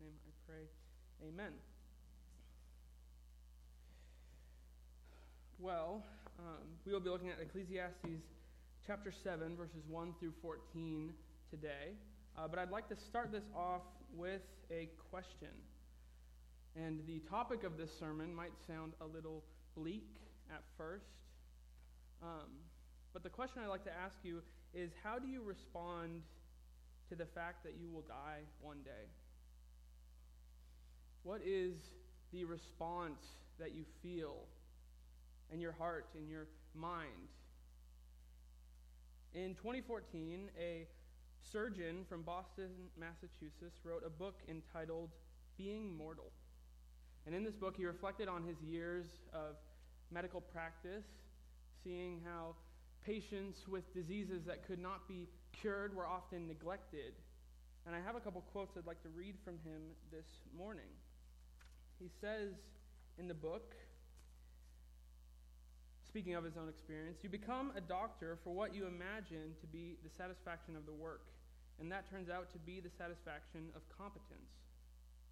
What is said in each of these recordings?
Name I pray. Amen. Well, um, we will be looking at Ecclesiastes chapter 7, verses 1 through 14 today. Uh, but I'd like to start this off with a question. And the topic of this sermon might sound a little bleak at first. Um, but the question I'd like to ask you is how do you respond to the fact that you will die one day? What is the response that you feel in your heart, in your mind? In 2014, a surgeon from Boston, Massachusetts, wrote a book entitled Being Mortal. And in this book, he reflected on his years of medical practice, seeing how patients with diseases that could not be cured were often neglected. And I have a couple quotes I'd like to read from him this morning. He says in the book, speaking of his own experience, you become a doctor for what you imagine to be the satisfaction of the work, and that turns out to be the satisfaction of competence.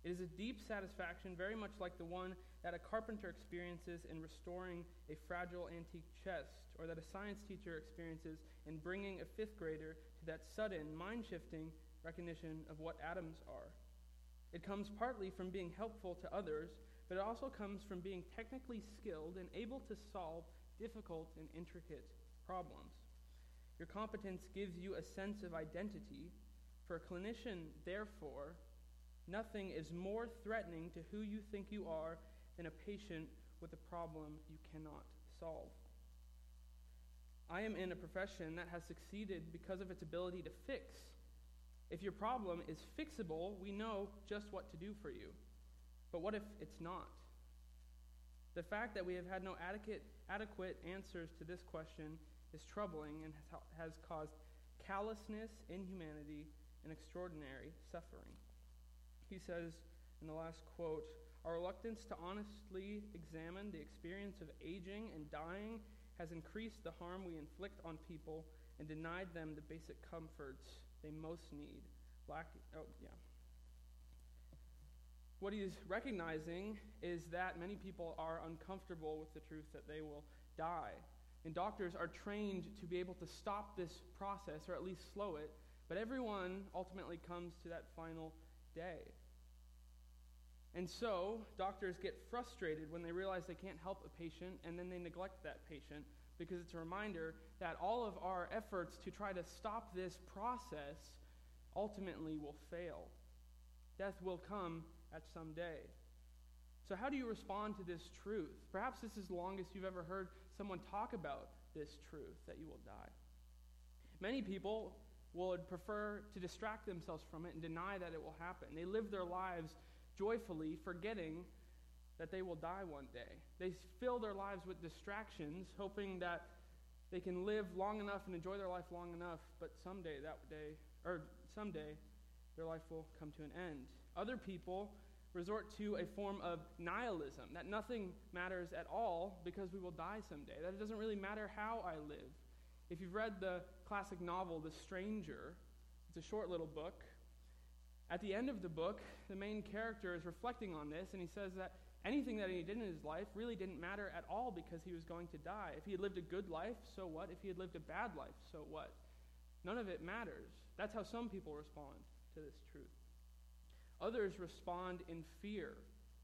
It is a deep satisfaction, very much like the one that a carpenter experiences in restoring a fragile antique chest, or that a science teacher experiences in bringing a fifth grader to that sudden, mind shifting recognition of what atoms are. It comes partly from being helpful to others, but it also comes from being technically skilled and able to solve difficult and intricate problems. Your competence gives you a sense of identity. For a clinician, therefore, Nothing is more threatening to who you think you are than a patient with a problem you cannot solve. I am in a profession that has succeeded because of its ability to fix. If your problem is fixable, we know just what to do for you. But what if it's not? The fact that we have had no adequate, adequate answers to this question is troubling and has, caused callousness, inhumanity, and extraordinary suffering. He says in the last quote Our reluctance to honestly examine the experience of aging and dying has increased the harm we inflict on people and denied them the basic comforts they most need. Lack, oh, yeah. What he's recognizing is that many people are uncomfortable with the truth that they will die. And doctors are trained to be able to stop this process, or at least slow it, but everyone ultimately comes to that final day. And so, doctors get frustrated when they realize they can't help a patient and then they neglect that patient because it's a reminder that all of our efforts to try to stop this process ultimately will fail. Death will come at some day. So, how do you respond to this truth? Perhaps this is the longest you've ever heard someone talk about this truth that you will die. Many people would prefer to distract themselves from it and deny that it will happen. They live their lives joyfully, forgetting that they will die one day. They fill their lives with distractions, hoping that they can live long enough and enjoy their life long enough, but someday that day, or someday, their life will come to an end. Other people resort to a form of nihilism, that nothing matters at all because we will die someday, that it doesn't really matter how I live. If you've read the classic novel, The Stranger, it's a short little book at the end of the book, the main character is reflecting on this, and he says that anything that he did in his life really didn't matter at all because he was going to die. If he had lived a good life, so what? If he had lived a bad life, so what? None of it matters. That's how some people respond to this truth. Others respond in fear.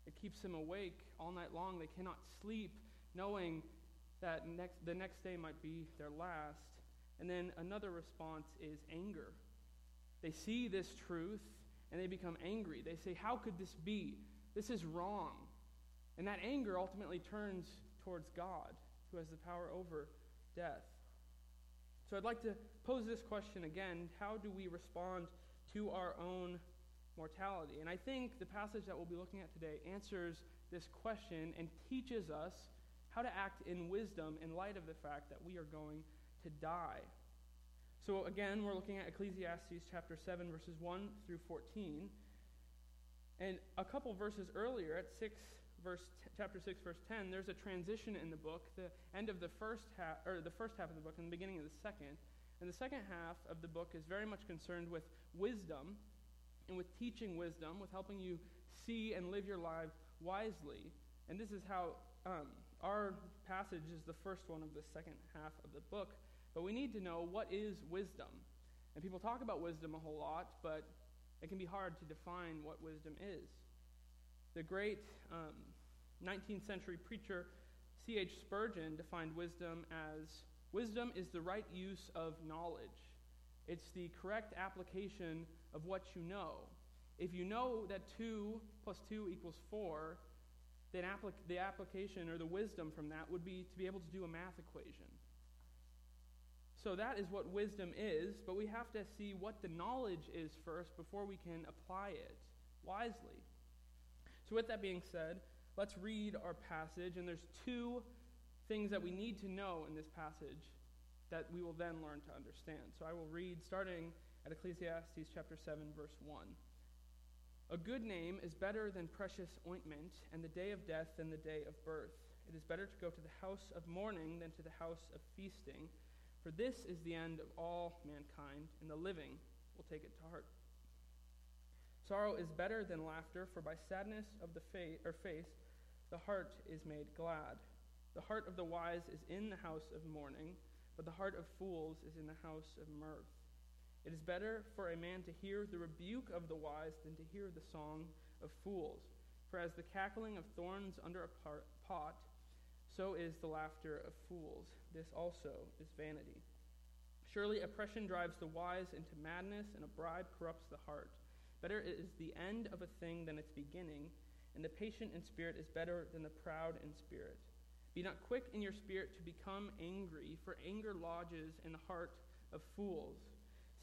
It keeps them awake all night long. They cannot sleep, knowing that next, the next day might be their last. And then another response is anger. They see this truth and they become angry. They say, How could this be? This is wrong. And that anger ultimately turns towards God, who has the power over death. So I'd like to pose this question again How do we respond to our own mortality? And I think the passage that we'll be looking at today answers this question and teaches us how to act in wisdom in light of the fact that we are going to die. So again, we're looking at Ecclesiastes chapter 7, verses 1 through 14. And a couple verses earlier, at 6, verse, chapter 6, verse 10, there's a transition in the book, the end of the first half, or the first half of the book and the beginning of the second. And the second half of the book is very much concerned with wisdom and with teaching wisdom, with helping you see and live your life wisely. And this is how um, our passage is the first one of the second half of the book. But we need to know what is wisdom. And people talk about wisdom a whole lot, but it can be hard to define what wisdom is. The great um, 19th century preacher C.H. Spurgeon defined wisdom as wisdom is the right use of knowledge. It's the correct application of what you know. If you know that 2 plus 2 equals 4, then applic- the application or the wisdom from that would be to be able to do a math equation. So that is what wisdom is, but we have to see what the knowledge is first before we can apply it wisely. So, with that being said, let's read our passage, and there's two things that we need to know in this passage that we will then learn to understand. So, I will read starting at Ecclesiastes chapter 7, verse 1. A good name is better than precious ointment, and the day of death than the day of birth. It is better to go to the house of mourning than to the house of feasting, for this is the end of all mankind, and the living will take it to heart. Sorrow is better than laughter, for by sadness of the face, or face the heart is made glad. The heart of the wise is in the house of mourning, but the heart of fools is in the house of mirth. It is better for a man to hear the rebuke of the wise than to hear the song of fools. For as the cackling of thorns under a pot, so is the laughter of fools. This also is vanity. Surely oppression drives the wise into madness, and a bribe corrupts the heart. Better is the end of a thing than its beginning, and the patient in spirit is better than the proud in spirit. Be not quick in your spirit to become angry, for anger lodges in the heart of fools.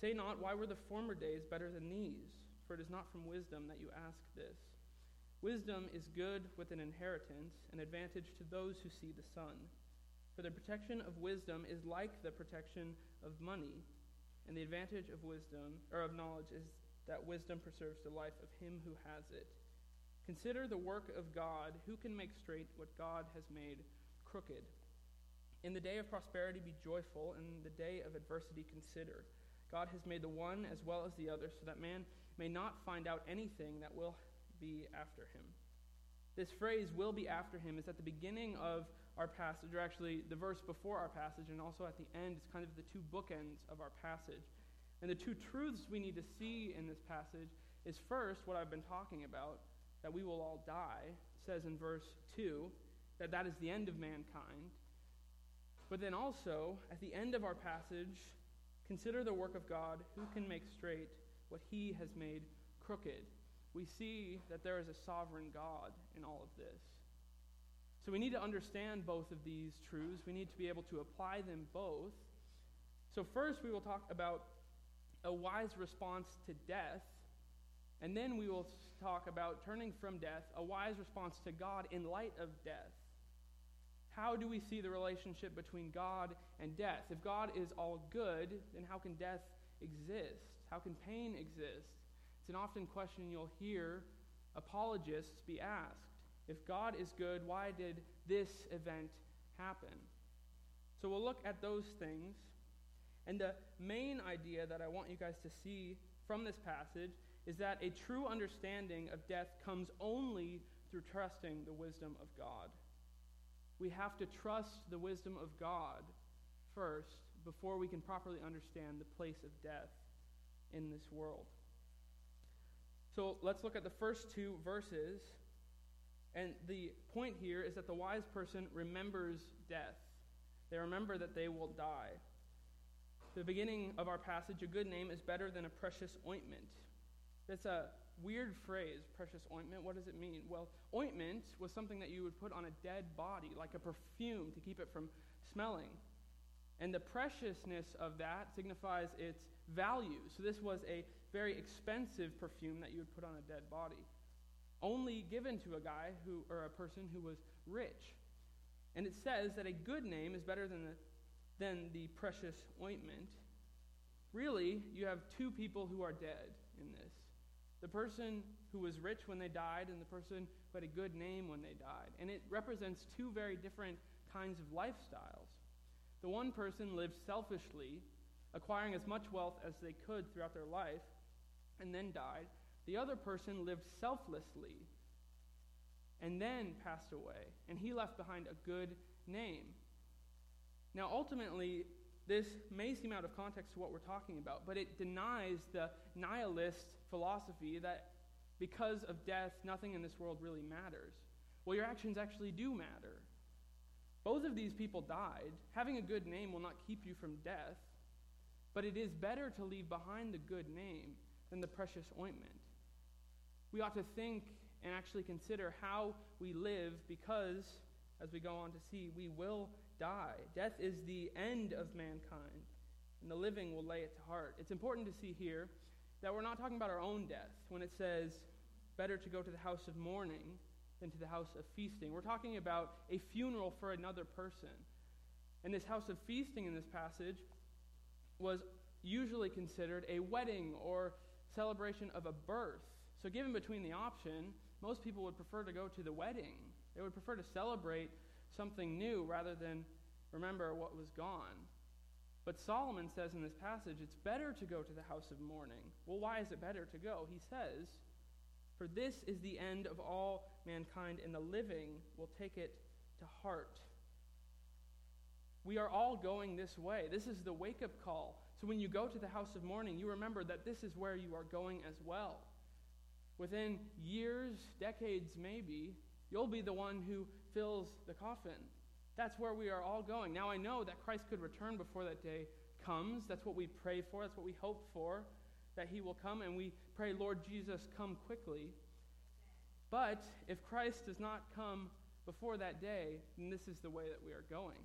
Say not, Why were the former days better than these? For it is not from wisdom that you ask this. Wisdom is good with an inheritance, an advantage to those who see the sun. For the protection of wisdom is like the protection of money, and the advantage of wisdom or of knowledge is that wisdom preserves the life of him who has it. Consider the work of God, who can make straight what God has made crooked. In the day of prosperity be joyful, in the day of adversity consider. God has made the one as well as the other, so that man may not find out anything that will be after him. This phrase, will be after him, is at the beginning of our passage, or actually the verse before our passage, and also at the end. It's kind of the two bookends of our passage. And the two truths we need to see in this passage is first, what I've been talking about, that we will all die, says in verse 2 that that is the end of mankind. But then also, at the end of our passage, Consider the work of God, who can make straight what he has made crooked. We see that there is a sovereign God in all of this. So we need to understand both of these truths. We need to be able to apply them both. So, first, we will talk about a wise response to death. And then we will talk about turning from death, a wise response to God in light of death. How do we see the relationship between God and death? If God is all good, then how can death exist? How can pain exist? It's an often question you'll hear apologists be asked. If God is good, why did this event happen? So we'll look at those things. And the main idea that I want you guys to see from this passage is that a true understanding of death comes only through trusting the wisdom of God. We have to trust the wisdom of God first before we can properly understand the place of death in this world. So let's look at the first two verses. And the point here is that the wise person remembers death. They remember that they will die. The beginning of our passage, a good name is better than a precious ointment. That's a weird phrase, precious ointment. What does it mean? Well, ointment was something that you would put on a dead body, like a perfume to keep it from smelling. And the preciousness of that signifies its value. So this was a very expensive perfume that you would put on a dead body, only given to a guy who or a person who was rich. And it says that a good name is better than the, than the precious ointment. Really, you have two people who are dead in this the person who was rich when they died and the person who had a good name when they died. And it represents two very different kinds of lifestyles. The one person lived selfishly, acquiring as much wealth as they could throughout their life, and then died. The other person lived selflessly and then passed away, and he left behind a good name. Now, ultimately, this may seem out of context to what we're talking about, but it denies the nihilist philosophy that because of death, nothing in this world really matters. Well, your actions actually do matter. Both of these people died. Having a good name will not keep you from death, but it is better to leave behind the good name than the precious ointment. We ought to think and actually consider how we live because, as we go on to see, we will die. Death is the end of mankind, and the living will lay it to heart. It's important to see here that we're not talking about our own death when it says, better to go to the house of mourning than to the house of feasting. We're talking about a funeral for another person. And this house of feasting in this passage was usually considered a wedding or celebration of a birth. So, given between the option, most people would prefer to go to the wedding. They would prefer to celebrate something new rather than remember what was gone. But Solomon says in this passage, it's better to go to the house of mourning. Well, why is it better to go? He says, For this is the end of all mankind, and the living will take it to heart. We are all going this way. This is the wake up call. So when you go to the house of mourning, you remember that this is where you are going as well. Within years, decades maybe, you'll be the one who fills the coffin. That's where we are all going. Now, I know that Christ could return before that day comes. That's what we pray for. That's what we hope for, that he will come. And we pray, Lord Jesus, come quickly. But if Christ does not come before that day, then this is the way that we are going.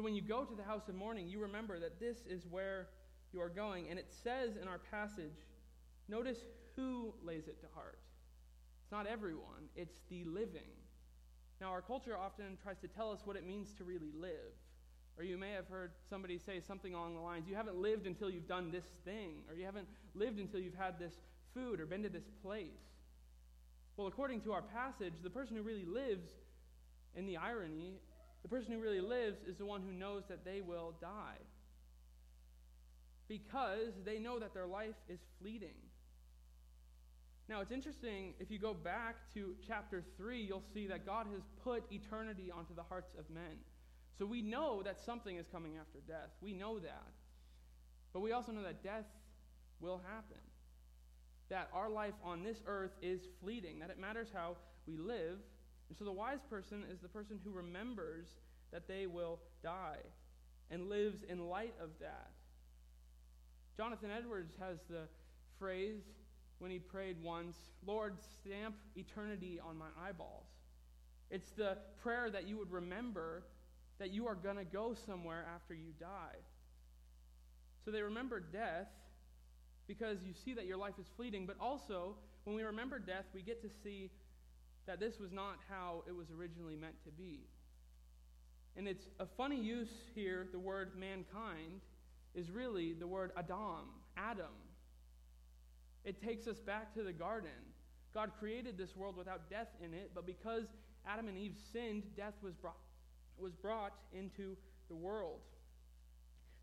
So when you go to the house of mourning, you remember that this is where you are going. And it says in our passage, notice who lays it to heart. It's not everyone, it's the living. Now, our culture often tries to tell us what it means to really live. Or you may have heard somebody say something along the lines, you haven't lived until you've done this thing, or you haven't lived until you've had this food or been to this place. Well, according to our passage, the person who really lives, in the irony, the person who really lives is the one who knows that they will die. Because they know that their life is fleeting. Now, it's interesting, if you go back to chapter 3, you'll see that God has put eternity onto the hearts of men. So we know that something is coming after death. We know that. But we also know that death will happen. That our life on this earth is fleeting, that it matters how we live. And so the wise person is the person who remembers that they will die and lives in light of that. Jonathan Edwards has the phrase when he prayed once, Lord, stamp eternity on my eyeballs. It's the prayer that you would remember that you are going to go somewhere after you die. So they remember death because you see that your life is fleeting, but also when we remember death, we get to see that this was not how it was originally meant to be. And it's a funny use here, the word mankind is really the word Adam, Adam. It takes us back to the garden. God created this world without death in it, but because Adam and Eve sinned, death was brought, was brought into the world.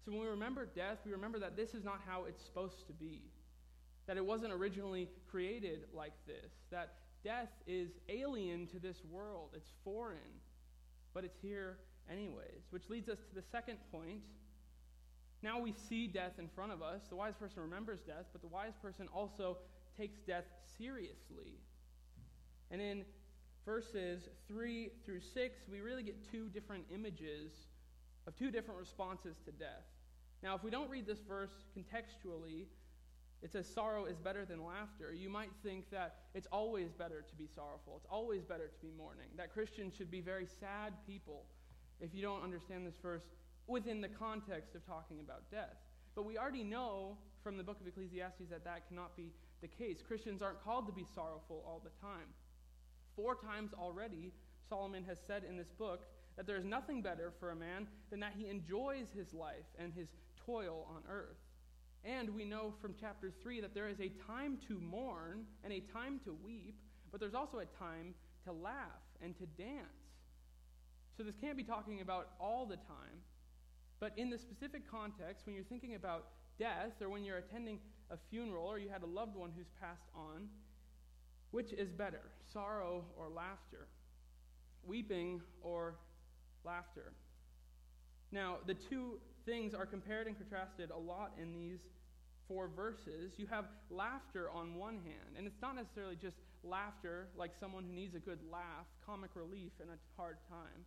So when we remember death, we remember that this is not how it's supposed to be. That it wasn't originally created like this. That death is alien to this world, it's foreign, but it's here anyways. Which leads us to the second point now we see death in front of us. The wise person remembers death, but the wise person also takes death seriously. And in verses 3 through 6, we really get two different images of two different responses to death. Now, if we don't read this verse contextually, it says sorrow is better than laughter. You might think that it's always better to be sorrowful. It's always better to be mourning. That Christians should be very sad people. If you don't understand this verse within the context of talking about death. But we already know from the book of Ecclesiastes that that cannot be the case. Christians aren't called to be sorrowful all the time. Four times already, Solomon has said in this book that there is nothing better for a man than that he enjoys his life and his toil on earth. And we know from chapter 3 that there is a time to mourn and a time to weep, but there's also a time to laugh and to dance. So this can't be talking about all the time, but in the specific context, when you're thinking about death or when you're attending a funeral or you had a loved one who's passed on, which is better, sorrow or laughter? Weeping or laughter? Now, the two things are compared and contrasted a lot in these four verses. You have laughter on one hand, and it's not necessarily just laughter like someone who needs a good laugh, comic relief in a hard time,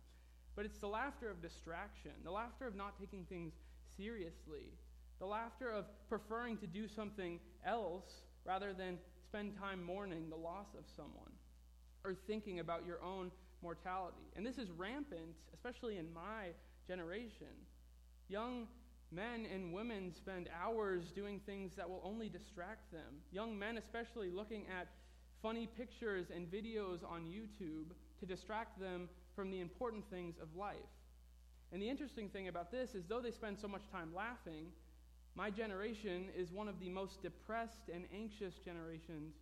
but it's the laughter of distraction, the laughter of not taking things seriously, the laughter of preferring to do something else rather than spend time mourning the loss of someone or thinking about your own mortality. And this is rampant, especially in my generation. Young men and women spend hours doing things that will only distract them. Young men, especially, looking at funny pictures and videos on YouTube to distract them from the important things of life. And the interesting thing about this is, though they spend so much time laughing, my generation is one of the most depressed and anxious generations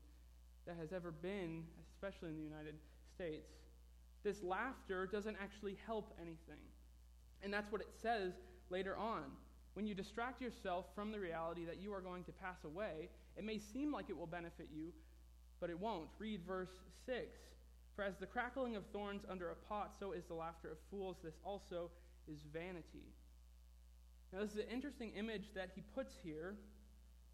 that has ever been, especially in the United States. This laughter doesn't actually help anything. And that's what it says later on. When you distract yourself from the reality that you are going to pass away, it may seem like it will benefit you, but it won't. Read verse 6. For as the crackling of thorns under a pot, so is the laughter of fools. This also is vanity. Now, this is an interesting image that he puts here,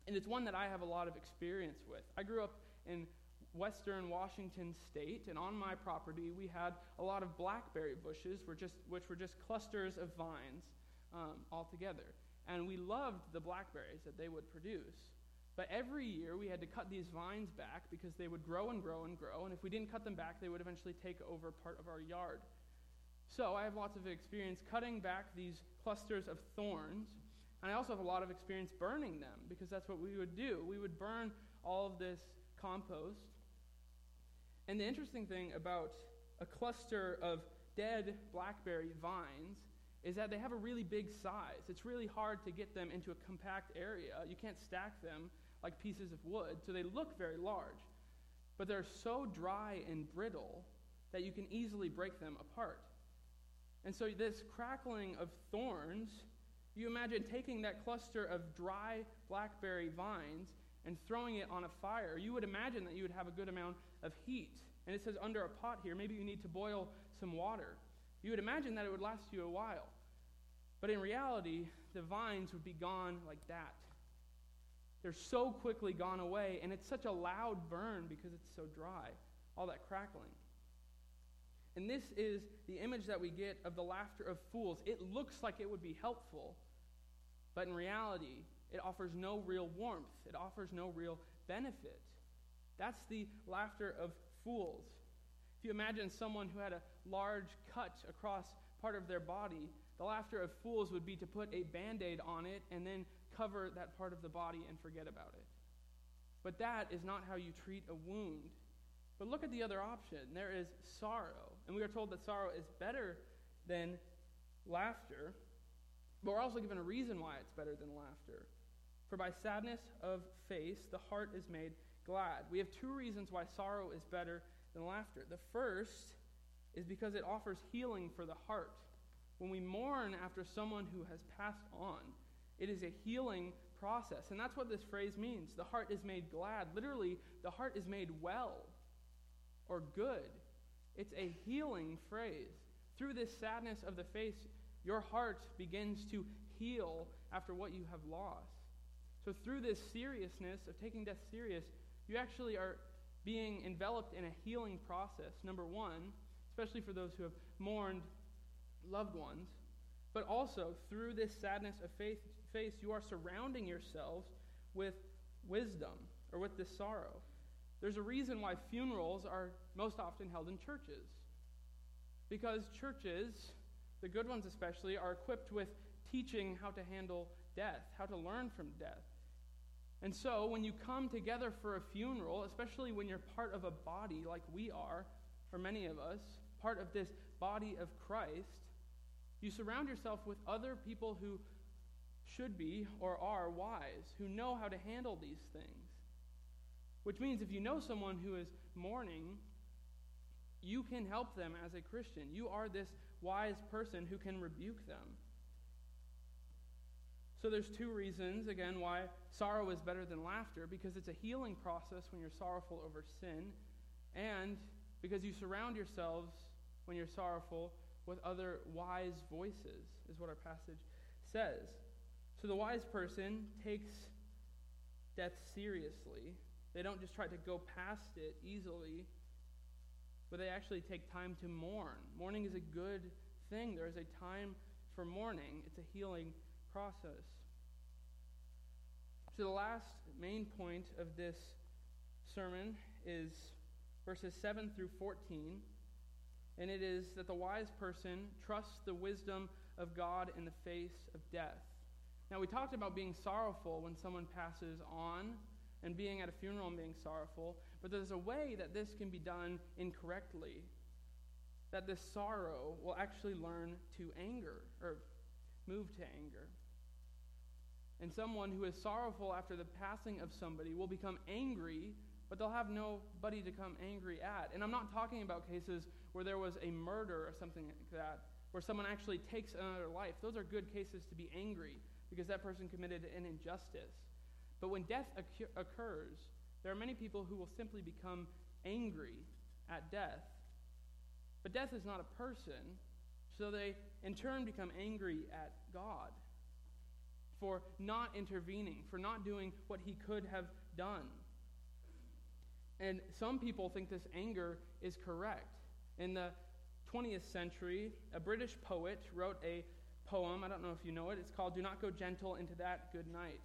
and it's one that I have a lot of experience with. I grew up in western Washington state, and on my property we had a lot of blackberry bushes, which were just, clusters of vines um, all together. And we loved the blackberries that they would produce. But every year we had to cut these vines back because they would grow and grow and grow, and if we didn't cut them back, they would eventually take over part of our yard. So I have lots of experience cutting back these clusters of thorns, and I also have a lot of experience burning them because that's what we would do. We would burn all of this compost. And the interesting thing about a cluster of dead blackberry vines is that they have a really big size. It's really hard to get them into a compact area. You can't stack them like pieces of wood, so they look very large. But they're so dry and brittle that you can easily break them apart. And so, this crackling of thorns, you imagine taking that cluster of dry blackberry vines and throwing it on a fire. You would imagine that you would have a good amount of heat. And it says under a pot here, maybe you need to boil some water. You would imagine that it would last you a while. But in reality, the vines would be gone like that. They're so quickly gone away, and it's such a loud burn because it's so dry, all that crackling. And this is the image that we get of the laughter of fools. It looks like it would be helpful, but in reality, it offers no real warmth, it offers no real benefit. That's the laughter of fools. If you imagine someone who had a large cut across part of their body, the laughter of fools would be to put a band aid on it and then cover that part of the body and forget about it. But that is not how you treat a wound. But look at the other option. There is sorrow. And we are told that sorrow is better than laughter. But we're also given a reason why it's better than laughter. For by sadness of face, the heart is made glad. We have two reasons why sorrow is better than laughter. The first is because it offers healing for the heart. When we mourn after someone who has passed on, it is a healing process. And that's what this phrase means. The heart is made glad. Literally, the heart is made well or good. It's a healing phrase. Through this sadness of the face, your heart begins to heal after what you have lost. So, through this seriousness of taking death serious, you actually are being enveloped in a healing process. Number one, especially for those who have mourned loved ones, but also through this sadness of faith, face, you are surrounding yourselves with wisdom or with this sorrow. There's a reason why funerals are most often held in churches. Because churches, the good ones especially, are equipped with teaching how to handle death, how to learn from death. And so, when you come together for a funeral, especially when you're part of a body like we are, for many of us, part of this body of Christ, you surround yourself with other people who should be or are wise, who know how to handle these things. Which means if you know someone who is mourning, you can help them as a Christian. You are this wise person who can rebuke them. So there's two reasons, again, why sorrow is better than laughter because it's a healing process when you're sorrowful over sin, and because you surround yourselves when you're sorrowful with other wise voices, is what our passage says. So the wise person takes death seriously. They don't just try to go past it easily, but they actually take time to mourn. Mourning is a good thing. There is a time for mourning, it's a healing process. So, the last main point of this sermon is verses 7 through 14. And it is that the wise person trusts the wisdom of God in the face of death. Now, we talked about being sorrowful when someone passes on and being at a funeral and being sorrowful, but there's a way that this can be done incorrectly. That this sorrow will actually learn to anger or move to anger. And someone who is sorrowful after the passing of somebody will become angry, but they'll have nobody to come angry at. And I'm not talking about cases where there was a murder or something like that, where someone actually takes another life. Those are good cases to be angry because that person committed an injustice. But when death occurs, there are many people who will simply become angry at death. But death is not a person, so they in turn become angry at God for not intervening, for not doing what he could have done. And some people think this anger is correct. In the 20th century, a British poet wrote a poem. I don't know if you know it. It's called Do Not Go Gentle into That Good Night.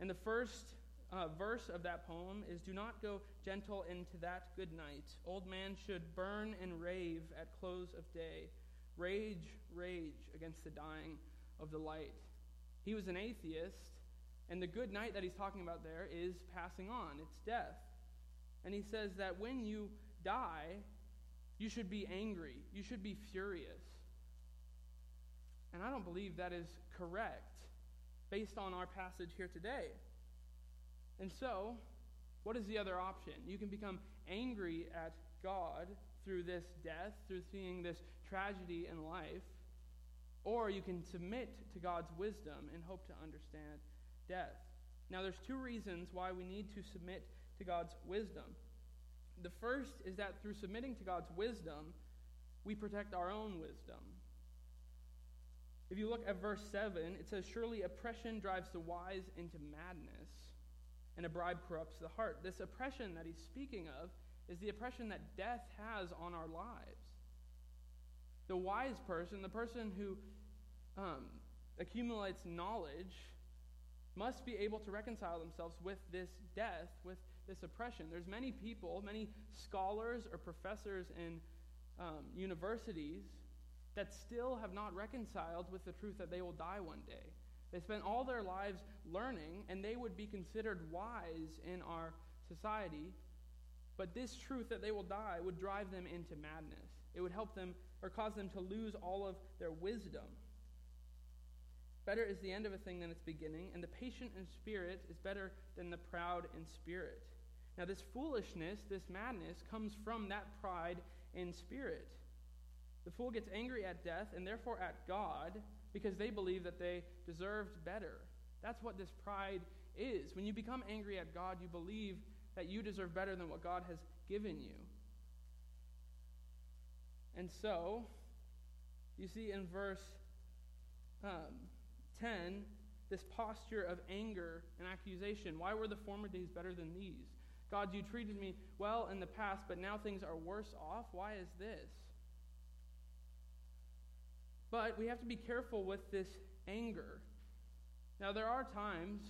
And the first uh, verse of that poem is Do not go gentle into that good night. Old man should burn and rave at close of day. Rage, rage against the dying of the light. He was an atheist, and the good night that he's talking about there is passing on, it's death. And he says that when you die, you should be angry, you should be furious. And I don't believe that is correct based on our passage here today. And so, what is the other option? You can become angry at God through this death, through seeing this tragedy in life, or you can submit to God's wisdom and hope to understand death. Now, there's two reasons why we need to submit to God's wisdom. The first is that through submitting to God's wisdom, we protect our own wisdom. If you look at verse 7, it says, Surely oppression drives the wise into madness, and a bribe corrupts the heart. This oppression that he's speaking of is the oppression that death has on our lives. The wise person, the person who um, accumulates knowledge, must be able to reconcile themselves with this death, with this oppression. There's many people, many scholars or professors in um, universities that still have not reconciled with the truth that they will die one day. They spent all their lives learning, and they would be considered wise in our society. But this truth that they will die would drive them into madness. It would help them or cause them to lose all of their wisdom. Better is the end of a thing than its beginning, and the patient in spirit is better than the proud in spirit. Now, this foolishness, this madness, comes from that pride in spirit. The fool gets angry at death and therefore at God because they believe that they deserved better. That's what this pride is. When you become angry at God, you believe that you deserve better than what God has given you. And so, you see in verse um, 10 this posture of anger and accusation. Why were the former days better than these? God, you treated me well in the past, but now things are worse off. Why is this? But we have to be careful with this anger. Now, there are times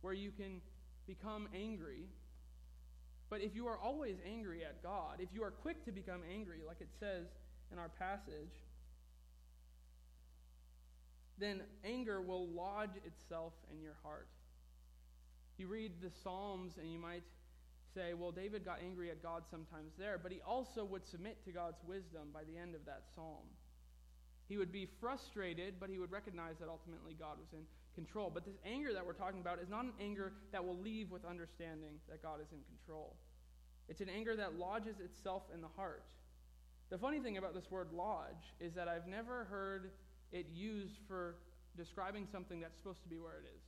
where you can become angry, but if you are always angry at God, if you are quick to become angry, like it says in our passage, then anger will lodge itself in your heart. You read the Psalms and you might say, well, David got angry at God sometimes there, but he also would submit to God's wisdom by the end of that psalm. He would be frustrated, but he would recognize that ultimately God was in control. But this anger that we're talking about is not an anger that will leave with understanding that God is in control. It's an anger that lodges itself in the heart. The funny thing about this word lodge is that I've never heard it used for describing something that's supposed to be where it is.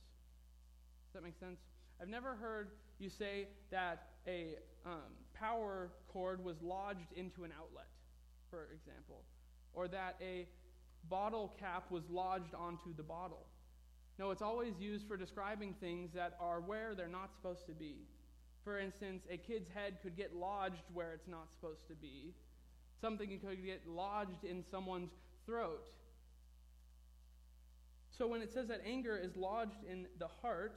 Does that make sense? I've never heard you say that a um, power cord was lodged into an outlet, for example, or that a bottle cap was lodged onto the bottle. No, it's always used for describing things that are where they're not supposed to be. For instance, a kid's head could get lodged where it's not supposed to be. Something could get lodged in someone's throat. So when it says that anger is lodged in the heart,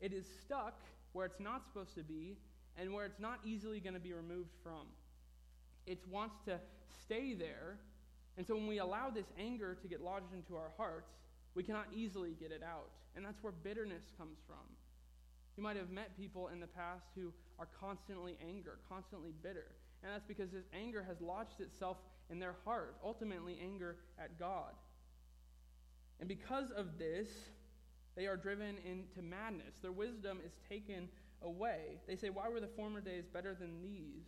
it is stuck where it's not supposed to be and where it's not easily going to be removed from. It wants to stay there. And so when we allow this anger to get lodged into our hearts, we cannot easily get it out. And that's where bitterness comes from. You might have met people in the past who are constantly angry, constantly bitter. And that's because this anger has lodged itself in their heart, ultimately, anger at God. And because of this, they are driven into madness. Their wisdom is taken away. They say, Why were the former days better than these?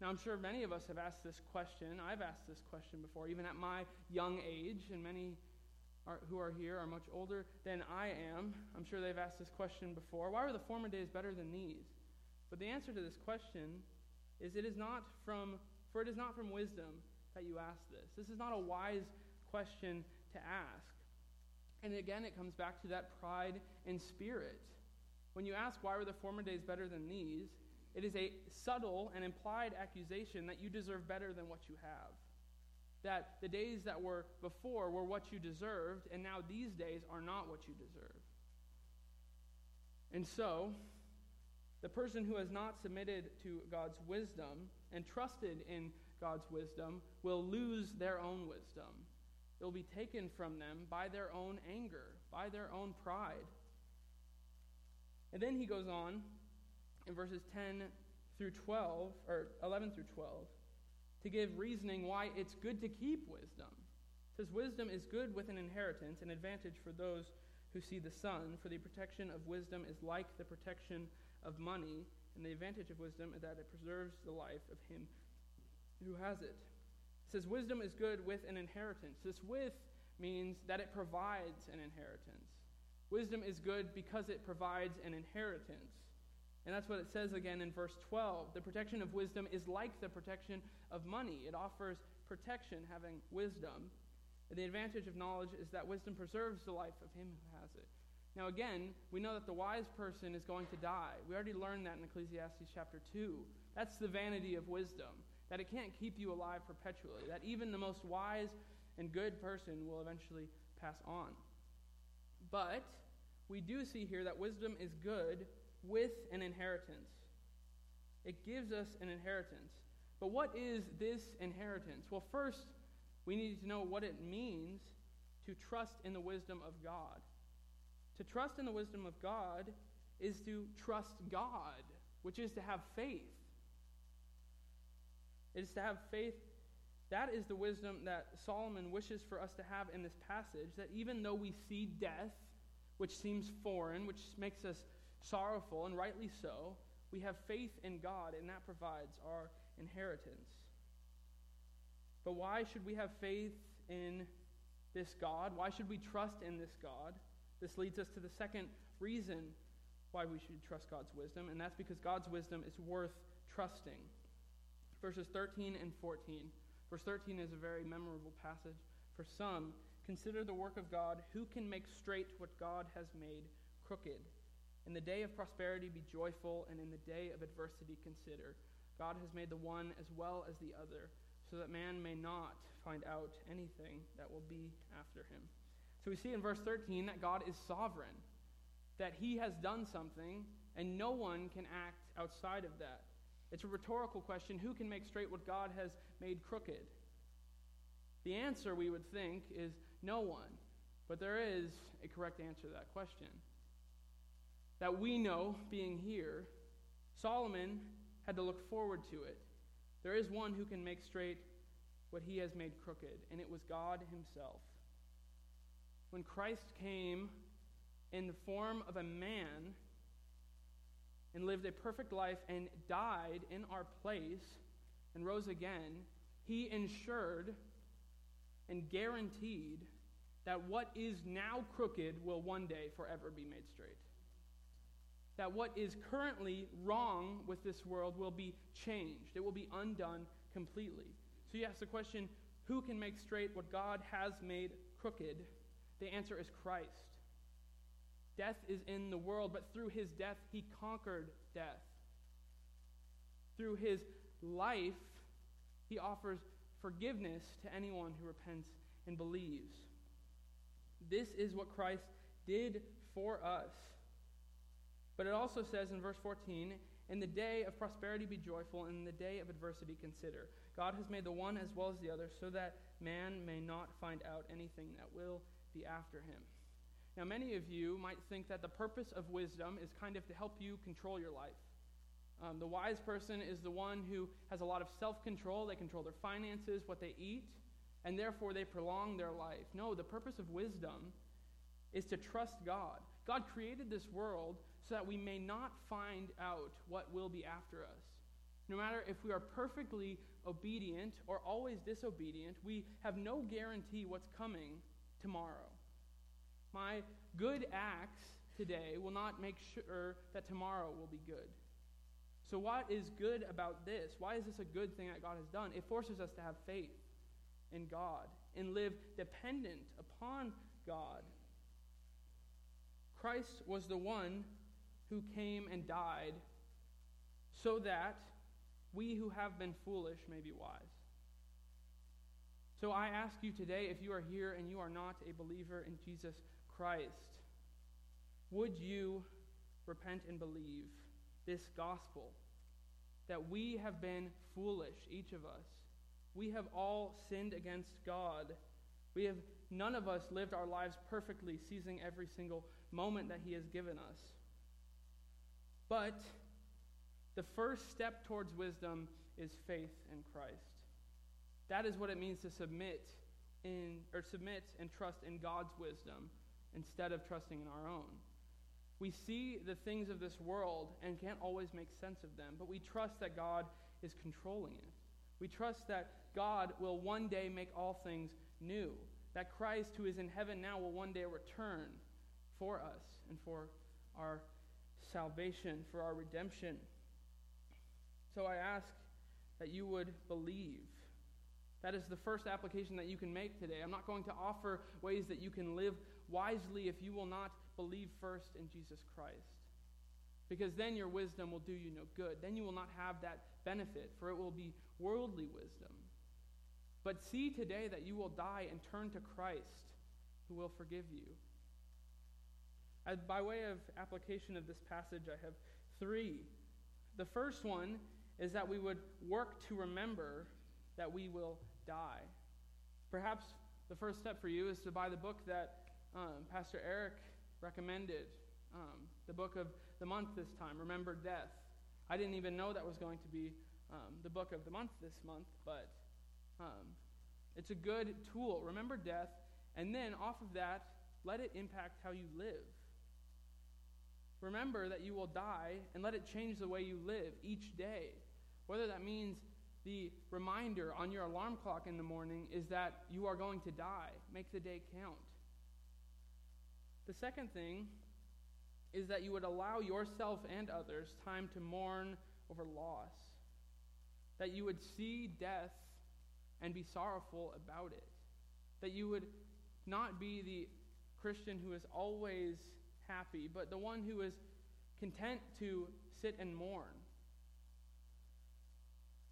Now, I'm sure many of us have asked this question. I've asked this question before, even at my young age, and many are, who are here are much older than I am. I'm sure they've asked this question before. Why were the former days better than these? But the answer to this question is it is not from, for it is not from wisdom that you ask this. This is not a wise question to ask. And again, it comes back to that pride and spirit. When you ask, why were the former days better than these? It is a subtle and implied accusation that you deserve better than what you have. That the days that were before were what you deserved, and now these days are not what you deserve. And so, the person who has not submitted to God's wisdom and trusted in God's wisdom will lose their own wisdom. It will be taken from them by their own anger, by their own pride. And then he goes on in verses 10 through 12, or 11 through 12, to give reasoning why it's good to keep wisdom. It says, Wisdom is good with an inheritance, an advantage for those who see the sun, for the protection of wisdom is like the protection of money, and the advantage of wisdom is that it preserves the life of him who has it says wisdom is good with an inheritance. This with means that it provides an inheritance. Wisdom is good because it provides an inheritance. And that's what it says again in verse 12. The protection of wisdom is like the protection of money. It offers protection, having wisdom. And the advantage of knowledge is that wisdom preserves the life of him who has it. Now, again, we know that the wise person is going to die. We already learned that in Ecclesiastes chapter 2. That's the vanity of wisdom that it can't keep you alive perpetually, that even the most wise and good person will eventually pass on. But we do see here that wisdom is good with an inheritance. It gives us an inheritance. But what is this inheritance? Well, first, we need to know what it means to trust in the wisdom of God. To trust in the wisdom of God is to trust God, which is to have faith. It is to have faith. That is the wisdom that Solomon wishes for us to have in this passage. That even though we see death, which seems foreign, which makes us sorrowful, and rightly so, we have faith in God, and that provides our inheritance. But why should we have faith in this God? Why should we trust in this God? This leads us to the second reason why we should trust God's wisdom, and that's because God's wisdom is worth trusting verses 13 and 14. Verse 13 is a very memorable passage. For some, consider the work of God. Who can make straight what God has made crooked? In the day of prosperity, be joyful, and in the day of adversity, consider. God has made the one as well as the other, so that man may not find out anything that will be after him. So we see in verse 13 that God is sovereign, that he has done something, and no one can act outside of that. It's a rhetorical question who can make straight what God has made crooked? The answer, we would think, is no one. But there is a correct answer to that question. That we know, being here, Solomon had to look forward to it. There is one who can make straight what he has made crooked, and it was God himself. When Christ came in the form of a man, and lived a perfect life and died in our place and rose again, he ensured and guaranteed that what is now crooked will one day forever be made straight. That what is currently wrong with this world will be changed, it will be undone completely. So you ask the question who can make straight what God has made crooked? The answer is Christ. Death is in the world, but through his death, he conquered death. Through his life, he offers forgiveness to anyone who repents and believes. This is what Christ did for us. But it also says in verse 14, In the day of prosperity be joyful, and in the day of adversity consider. God has made the one as well as the other, so that man may not find out anything that will be after him. Now, many of you might think that the purpose of wisdom is kind of to help you control your life. Um, the wise person is the one who has a lot of self control. They control their finances, what they eat, and therefore they prolong their life. No, the purpose of wisdom is to trust God. God created this world so that we may not find out what will be after us. No matter if we are perfectly obedient or always disobedient, we have no guarantee what's coming tomorrow. My good acts today will not make sure that tomorrow will be good. So, what is good about this? Why is this a good thing that God has done? It forces us to have faith in God and live dependent upon God. Christ was the one who came and died so that we who have been foolish may be wise. So I ask you today if you are here and you are not a believer in Jesus Christ, would you repent and believe this gospel that we have been foolish, each of us? We have all sinned against God. We have none of us lived our lives perfectly, seizing every single moment that He has given us. But the first step towards wisdom is faith in Christ. That is what it means to submit in or submit and trust in God's wisdom instead of trusting in our own. We see the things of this world and can't always make sense of them, but we trust that God is controlling it. We trust that God will one day make all things new, that Christ, who is in heaven now, will one day return for us and for our salvation, for our redemption. So I ask that you would believe. That is the first application that you can make today. I'm not going to offer ways that you can live wisely if you will not believe first in Jesus Christ. Because then your wisdom will do you no good. Then you will not have that benefit, for it will be worldly wisdom. But see today that you will die and turn to Christ, who will forgive you. As by way of application of this passage, I have three. The first one is that we would work to remember that we will die. Perhaps the first step for you is to buy the book that um, Pastor Eric recommended, um, the book of the month this time, Remember Death. I didn't even know that was going to be um, the book of the month this month, but um, it's a good tool. Remember death, and then off of that, let it impact how you live. Remember that you will die, and let it change the way you live each day. Whether that means the reminder on your alarm clock in the morning is that you are going to die. Make the day count. The second thing is that you would allow yourself and others time to mourn over loss. That you would see death and be sorrowful about it. That you would not be the Christian who is always happy, but the one who is content to sit and mourn.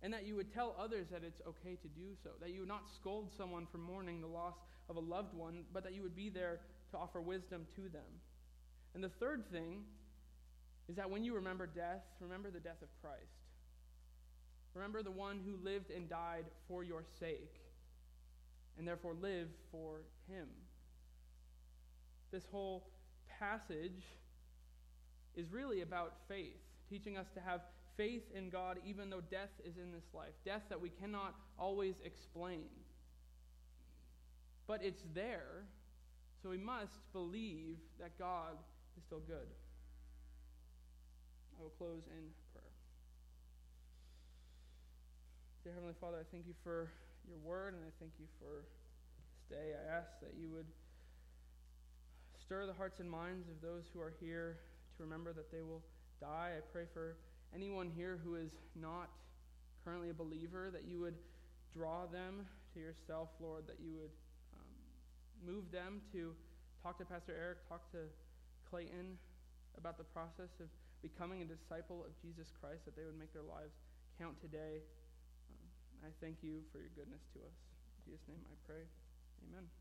And that you would tell others that it's okay to do so. That you would not scold someone for mourning the loss of a loved one, but that you would be there to offer wisdom to them. And the third thing is that when you remember death, remember the death of Christ. Remember the one who lived and died for your sake, and therefore live for him. This whole passage is really about faith, teaching us to have faith in God even though death is in this life, death that we cannot always explain. But it's there, so we must believe that God is still good. I will close in prayer. Dear Heavenly Father, I thank you for your word and I thank you for this day. I ask that you would stir the hearts and minds of those who are here to remember that they will die. I pray for anyone here who is not currently a believer that you would draw them to yourself, Lord, that you would move them to talk to Pastor Eric, talk to Clayton about the process of becoming a disciple of Jesus Christ, that they would make their lives count today. Um, I thank you for your goodness to us. In Jesus' name I pray. Amen.